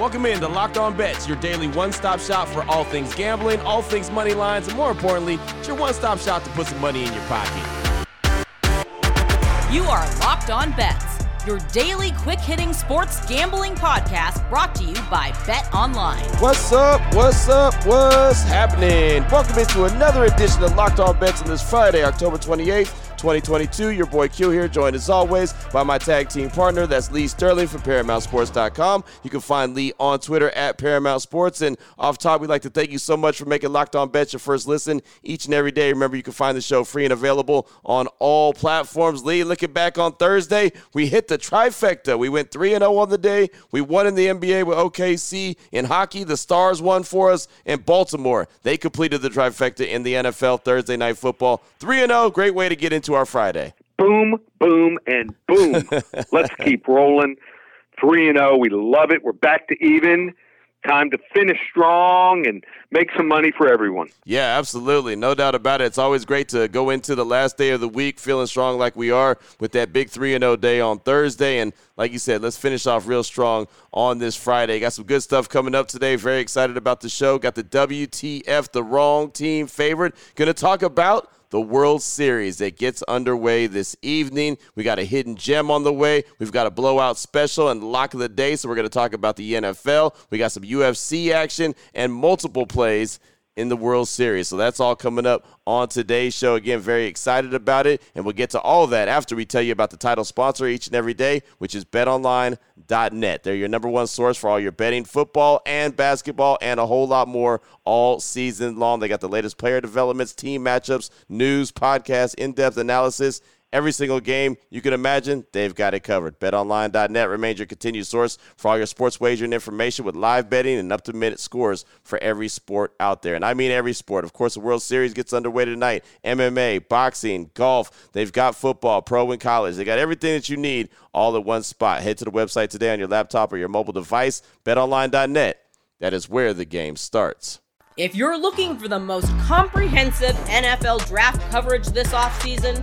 Welcome in to Locked On Bets, your daily one stop shop for all things gambling, all things money lines, and more importantly, it's your one stop shop to put some money in your pocket. You are Locked On Bets, your daily quick hitting sports gambling podcast brought to you by Bet Online. What's up? What's up? What's happening? Welcome into another edition of Locked On Bets on this Friday, October 28th. 2022. Your boy Q here, joined as always by my tag team partner. That's Lee Sterling from ParamountSports.com. You can find Lee on Twitter at Paramount Sports. And off top, we'd like to thank you so much for making Locked On Bets your first listen each and every day. Remember, you can find the show free and available on all platforms. Lee, looking back on Thursday, we hit the trifecta. We went 3 0 on the day. We won in the NBA with OKC. In hockey, the Stars won for us. And Baltimore, they completed the trifecta in the NFL Thursday Night Football. 3 0, great way to get into our Friday. Boom, boom, and boom. Let's keep rolling. 3 and 0. We love it. We're back to even. Time to finish strong and make some money for everyone. Yeah, absolutely. No doubt about it. It's always great to go into the last day of the week feeling strong like we are with that big 3 and 0 day on Thursday and like you said, let's finish off real strong on this Friday. Got some good stuff coming up today. Very excited about the show. Got the WTF, the wrong team favorite. Going to talk about the World Series that gets underway this evening. We got a hidden gem on the way. We've got a blowout special and lock of the day. So we're going to talk about the NFL. We got some UFC action and multiple plays in the World Series. So that's all coming up on today's show. Again, very excited about it. And we'll get to all that after we tell you about the title sponsor each and every day, which is betonline.net. They're your number one source for all your betting, football and basketball, and a whole lot more all season long. They got the latest player developments, team matchups, news, podcasts, in depth analysis Every single game you can imagine, they've got it covered. BetOnline.net remains your continued source for all your sports wagering information with live betting and up to minute scores for every sport out there. And I mean every sport. Of course, the World Series gets underway tonight MMA, boxing, golf. They've got football, pro and college. They got everything that you need all at one spot. Head to the website today on your laptop or your mobile device. BetOnline.net. That is where the game starts. If you're looking for the most comprehensive NFL draft coverage this offseason,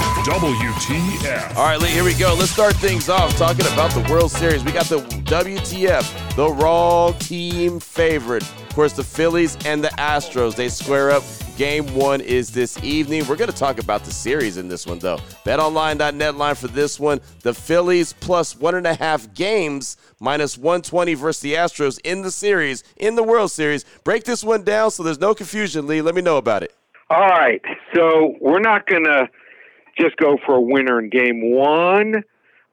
WTF. All right, Lee, here we go. Let's start things off talking about the World Series. We got the WTF, the Raw team favorite. Of course, the Phillies and the Astros, they square up Game one is this evening. We're going to talk about the series in this one, though. BetOnline.net line for this one the Phillies plus one and a half games, minus 120 versus the Astros in the series, in the World Series. Break this one down so there's no confusion, Lee. Let me know about it. All right. So we're not going to just go for a winner in game one,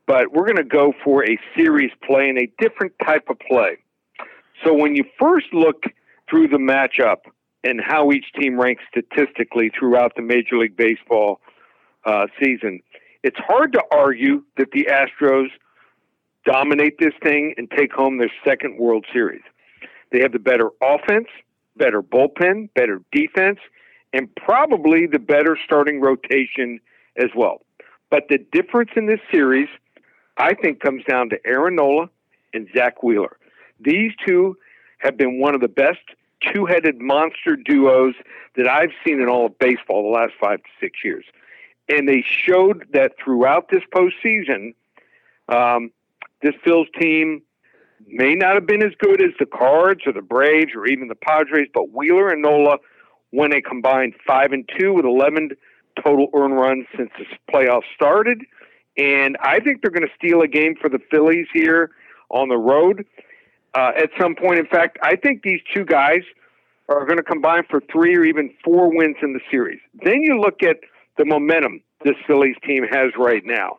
but we're going to go for a series play and a different type of play. So when you first look through the matchup, and how each team ranks statistically throughout the Major League Baseball uh, season. It's hard to argue that the Astros dominate this thing and take home their second World Series. They have the better offense, better bullpen, better defense, and probably the better starting rotation as well. But the difference in this series, I think, comes down to Aaron Nola and Zack Wheeler. These two have been one of the best two headed monster duos that I've seen in all of baseball the last five to six years. And they showed that throughout this postseason, um, this Phil's team may not have been as good as the Cards or the Braves or even the Padres, but Wheeler and Nola went a combined five and two with 11 total earned runs since the playoffs started. And I think they're going to steal a game for the Phillies here on the road uh, at some point. In fact, I think these two guys are going to combine for three or even four wins in the series. Then you look at the momentum this Phillies team has right now.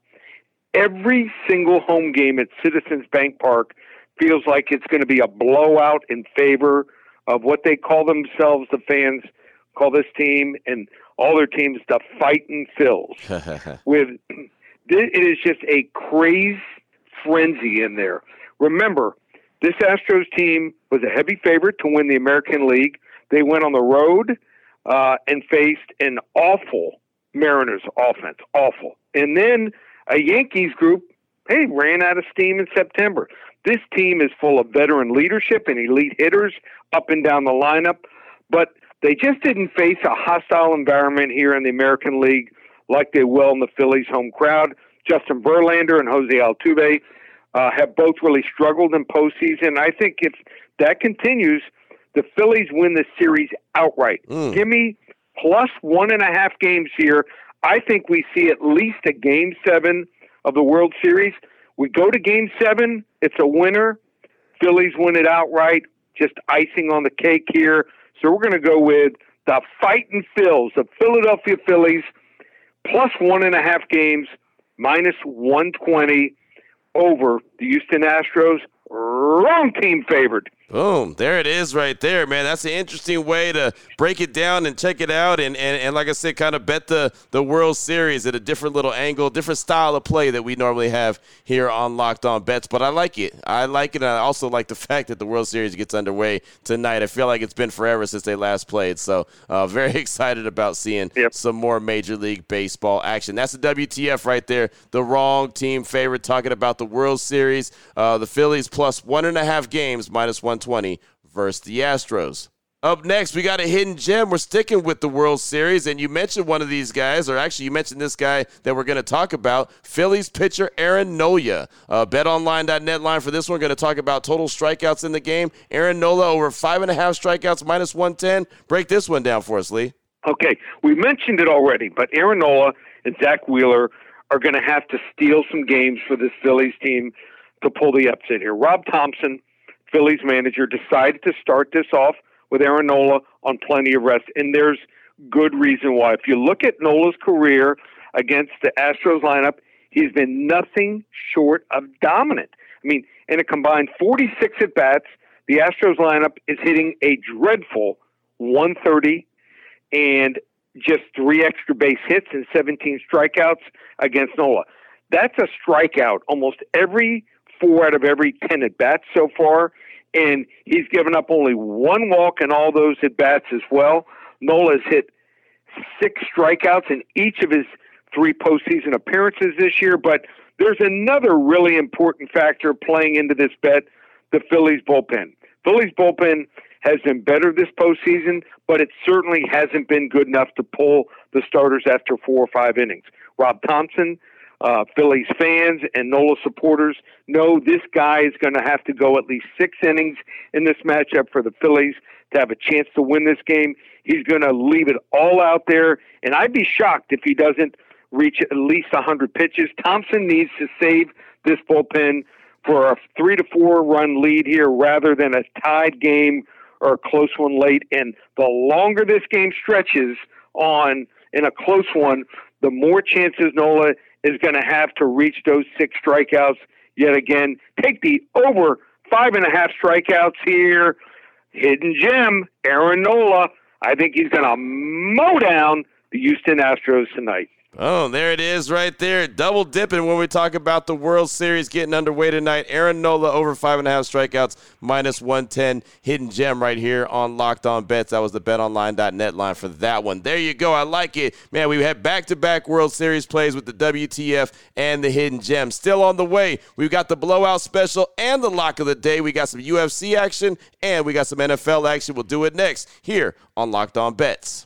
Every single home game at Citizens Bank Park feels like it's going to be a blowout in favor of what they call themselves, the fans call this team and all their teams the fighting Phils. With it is just a crazy frenzy in there. Remember, this Astros team was a heavy favorite to win the American League. They went on the road uh, and faced an awful Mariners offense, awful. And then a Yankees group, hey, ran out of steam in September. This team is full of veteran leadership and elite hitters up and down the lineup, but they just didn't face a hostile environment here in the American League like they will in the Phillies home crowd. Justin Verlander and Jose Altuve uh, have both really struggled in postseason. I think if that continues, the Phillies win the series outright. Mm. Give me plus one and a half games here. I think we see at least a game seven of the World Series. We go to game seven, it's a winner. Phillies win it outright, just icing on the cake here. So we're going to go with the fighting Phils, the Philadelphia Phillies, plus one and a half games, minus 120 over the Houston Astros. Wrong team favored. Boom. There it is right there, man. That's an interesting way to break it down and check it out. And, and, and like I said, kind of bet the, the World Series at a different little angle, different style of play that we normally have here on Locked On Bets. But I like it. I like it. And I also like the fact that the World Series gets underway tonight. I feel like it's been forever since they last played. So uh, very excited about seeing yep. some more Major League Baseball action. That's the WTF right there. The wrong team favorite talking about the World Series. Uh, the Phillies plus one and a half games, minus one 120 versus the Astros. Up next, we got a hidden gem. We're sticking with the World Series, and you mentioned one of these guys, or actually, you mentioned this guy that we're going to talk about Phillies pitcher Aaron Nola. Uh, BetOnline.net line for this one, going to talk about total strikeouts in the game. Aaron Nola over five and a half strikeouts, minus 110. Break this one down for us, Lee. Okay, we mentioned it already, but Aaron Nola and Zack Wheeler are going to have to steal some games for this Phillies team to pull the upset here. Rob Thomson Phillies manager, decided to start this off with Aaron Nola on plenty of rest. And there's good reason why. If you look at Nola's career against the Astros lineup, he's been nothing short of dominant. I mean, in a combined 46 at bats, the Astros lineup is hitting a dreadful 130 and just three extra base hits and 17 strikeouts against Nola. That's a strikeout almost every four out of every 10 at bats so far, and he's given up only one walk in all those at bats as well. Nola has hit six strikeouts in each of his three postseason appearances this year, but there's another really important factor playing into this bet the Phillies bullpen. Phillies bullpen has been better this postseason, but it certainly hasn't been good enough to pull the starters after four or five innings. Rob Thomson uh, Phillies fans and Nola supporters know this guy is going to have to go at least six innings in this matchup for the Phillies to have a chance to win this game. He's going to leave it all out there, and I'd be shocked if he doesn't reach at least 100 pitches. Thomson needs to save this bullpen for a three to four run lead here rather than a tied game or a close one late. And the longer this game stretches on in a close one, the more chances Nola is going to have to reach those six strikeouts yet again. Take the over five and a half strikeouts here. Hidden gem, Aaron Nola. I think he's going to mow down the Houston Astros tonight. Oh, there it is right there. Double dipping when we talk about the World Series getting underway tonight. Aaron Nola over five and a half strikeouts, minus 110. Hidden gem right here on Locked On Bets. That was the betonline.net line for that one. There you go. I like it. Man, we had back to back World Series plays with the WTF and the Hidden Gem. Still on the way. We've got the blowout special and the lock of the day. We got some UFC action and we got some NFL action. We'll do it next here on Locked On Bets.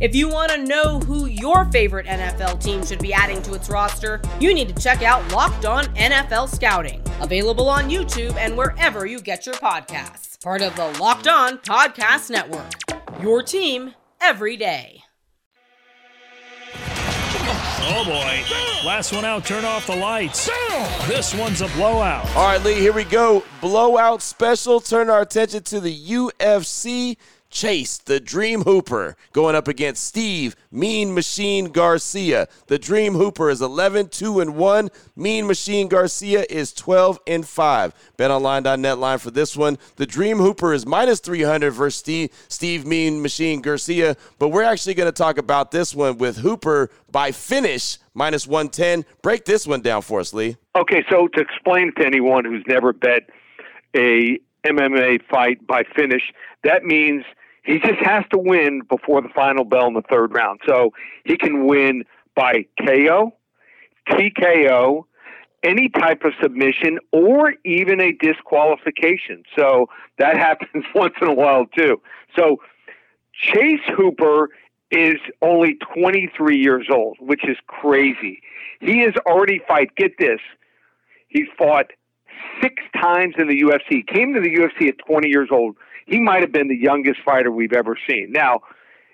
If you want to know who your favorite NFL team should be adding to its roster, you need to check out Locked On NFL Scouting, available on YouTube and wherever you get your podcasts. Part of the Locked On Podcast Network. Your team every day. Oh boy. Last one out, turn off the lights. This one's a blowout. All right, Lee, here we go. Blowout special. Turn our attention to the UFC. Chase, the Dream Hooper, going up against Steve Mean Machine Garcia. The Dream Hooper is 11 2 and 1. Mean Machine Garcia is 12 and 5. BetOnline.net line for this one. The Dream Hooper is minus 300 versus Steve, Steve Mean Machine Garcia, but we're actually going to talk about this one with Hooper by finish minus 110. Break this one down for us, Lee. Okay, so to explain to anyone who's never bet a MMA fight by finish, that means he just has to win before the final bell in the third round. So he can win by KO, TKO, any type of submission, or even a disqualification. So that happens once in a while too. So Chase Hooper is only 23 years old, which is crazy. He has already fight. Get this, he's fought six times in the UFC. Came to the UFC at 20 years old he might have been the youngest fighter we've ever seen. Now,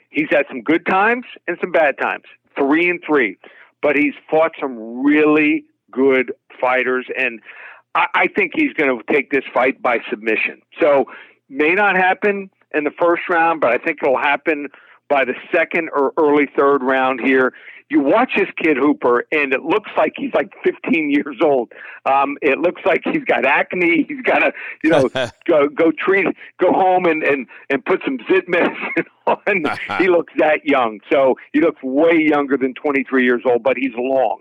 he's had some good times and some bad times, three and three, but he's fought some really good fighters, and I, I think he's going to take this fight by submission. So, may not happen in the first round, but I think it'll happen by the second or early third round here you watch this kid Hooper, and it looks like he's like 15 years old. Um, it looks like he's got acne. He's got to, you know, go go treat, go home and and and put some zit medicine on. he looks that young, so he looks way younger than 23 years old, but he's long.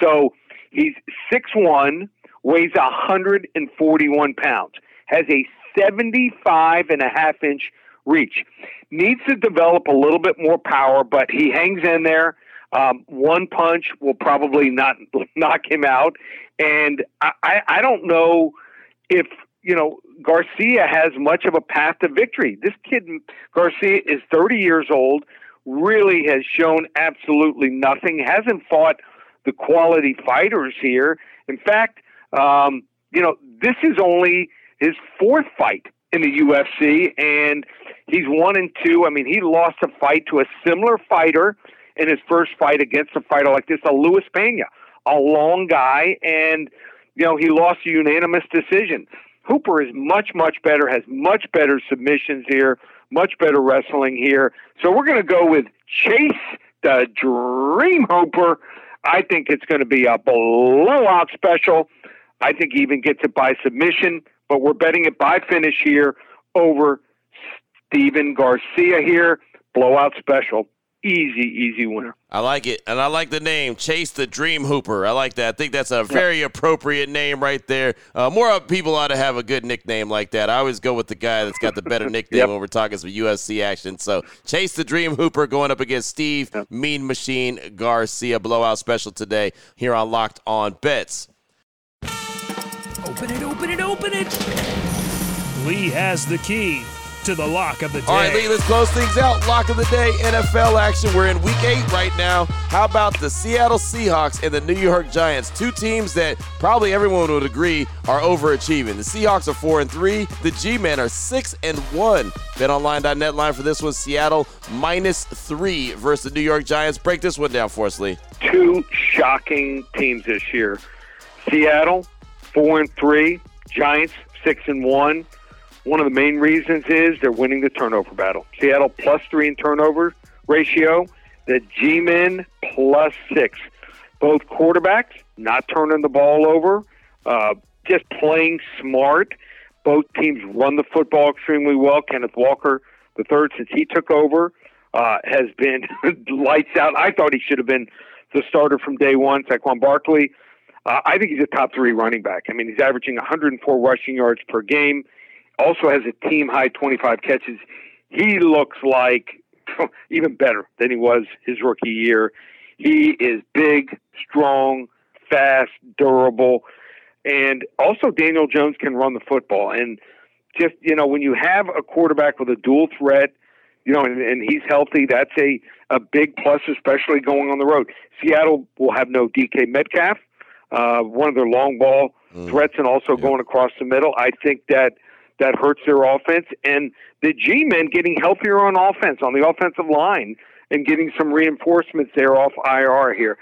So he's six one, weighs 141 pounds, has a 75 and a half inch reach. Needs to develop a little bit more power, but he hangs in there. Um, one punch will probably not knock him out, and I, I don't know if you know Garcia has much of a path to victory. This kid Garcia is 30 years old, really has shown absolutely nothing. Hasn't fought the quality fighters here. In fact, um, you know this is only his fourth fight in the UFC, and he's one and two. I mean, he lost a fight to a similar fighter in his first fight against a fighter like this, a Luis Pena, a long guy, and you know he lost a unanimous decision. Hooper is much much better, has much better submissions here, much better wrestling here. So we're going to go with Chase the Dream Hooper. I think it's going to be a blowout special. I think he even gets it by submission, but we're betting it by finish here over Steven Garcia here. Blowout special easy, easy winner. I like it, and I like the name Chase the Dream Hooper. I like that. I think that's a very yep. appropriate name right there. Uh, more people ought to have a good nickname like that. I always go with the guy that's got the better nickname yep. when we're talking some UFC action. So Chase the Dream Hooper going up against Steve yep. Mean Machine Garcia. Blowout special today here on Locked On Bets. Open it, open it, open it. Lee has the key to the lock of the day. All right, Lee, let's close things out. Lock of the day, NFL action. We're in week eight right now. How about the Seattle Seahawks and the New York Giants? Two teams that probably everyone would agree are overachieving. The Seahawks are four and three. The G-Men are six and one. BetOnline.net line for this one: Seattle minus three versus the New York Giants. Break this one down for us, Lee. Two shocking teams this year. Seattle four and three. Giants six and one. One of the main reasons is they're winning the turnover battle. Seattle plus three in turnover ratio, the G Men plus six. Both quarterbacks not turning the ball over, uh, just playing smart. Both teams run the football extremely well. Kenneth Walker, the third, since he took over, uh, has been lights out. I thought he should have been the starter from day one. Saquon Barkley, uh, I think he's a top three running back. I mean, he's averaging 104 rushing yards per game also has a team high 25 catches. He looks like even better than he was his rookie year. He is big, strong, fast, durable, and also Daniel Jones can run the football. And just you know, when you have a quarterback with a dual threat, you know, and, and he's healthy, that's a a big plus, especially going on the road. Seattle will have no DK Metcalf, uh, one of their long ball mm. threats, and also going across the middle. I think that that hurts their offense, and the G men getting healthier on offense on the offensive line and getting some reinforcements there off IR here.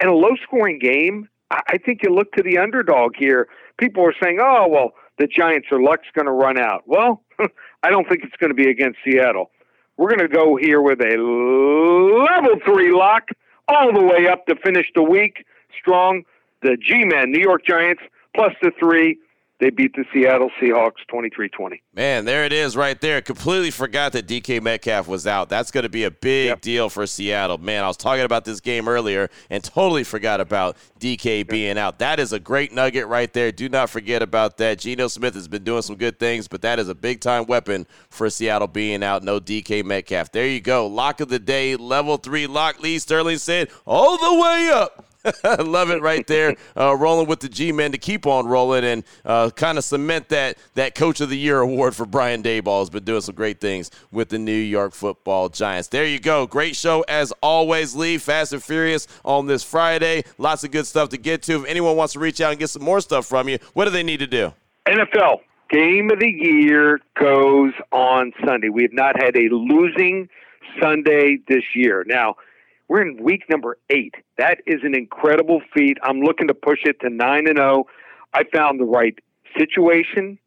In a low scoring game, I think you look to the underdog here. People are saying, "Oh, well, the Giants are luck's going to run out." Well, I don't think it's going to be against Seattle. We're going to go here with a level three lock all the way up to finish the week strong. The G-men, New York Giants, plus the three they beat the Seattle Seahawks 23-20. Man, there it is right there. Completely forgot that DK Metcalf was out. That's going to be a big yep. deal for Seattle. Man, I was talking about this game earlier and totally forgot about DK yep. being out. That is a great nugget right there. Do not forget about that. Geno Smith has been doing some good things, but that is a big time weapon for Seattle being out. No DK Metcalf. There you go. Lock of the day, level three lock. Lee Sterling said all the way up. I love it right there. Uh, rolling with the G men to keep on rolling and uh, kind of cement that that Coach of the Year award for Brian Daboll. Has been doing some great things with the New York Football Giants. There you go. Great show as always. Lee Fast and Furious on this Friday. Lots of good stuff to get to. If anyone wants to reach out and get some more stuff from you, what do they need to do? NFL Game of the Year goes on Sunday. We have not had a losing Sunday this year. Now we're in week number eight. That is an incredible feat. I'm looking to push it to nine and zero. Oh. I found the right situation,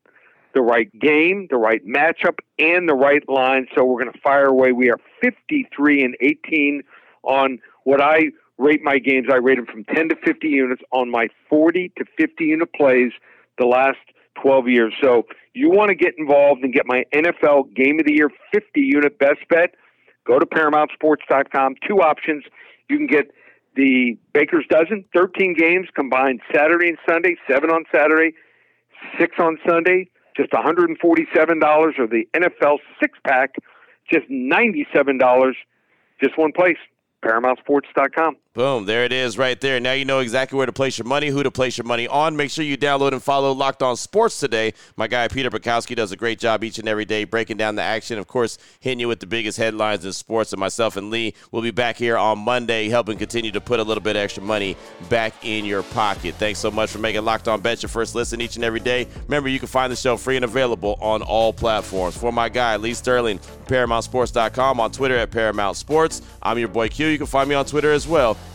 the right game, the right matchup, and the right line. So we're going to fire away. We are 53 and 18 on what I rate my games. I rate them from 10 to 50 units on my 40 to 50 unit plays the last 12 years. So you want to get involved and get my NFL Game of the Year 50 unit best bet. Go to ParamountSports.com. Two options. You can get the Baker's Dozen, 13 games combined Saturday and Sunday, seven on Saturday, six on Sunday, just $147, or the NFL six pack, just $97, just one place, ParamountSports.com. Boom, there it is right there. Now you know exactly where to place your money, who to place your money on. Make sure you download and follow Locked On Sports today. My guy Peter Bukowski does a great job each and every day breaking down the action. Of course, hitting you with the biggest headlines in sports. And myself and Lee will be back here on Monday helping continue to put a little bit extra money back in your pocket. Thanks so much for making Locked On Bet your first listen each and every day. Remember, you can find the show free and available on all platforms. For my guy, Lee Sterling, ParamountSports.com, on Twitter at Paramount Sports. I'm your boy Q. You can find me on Twitter as well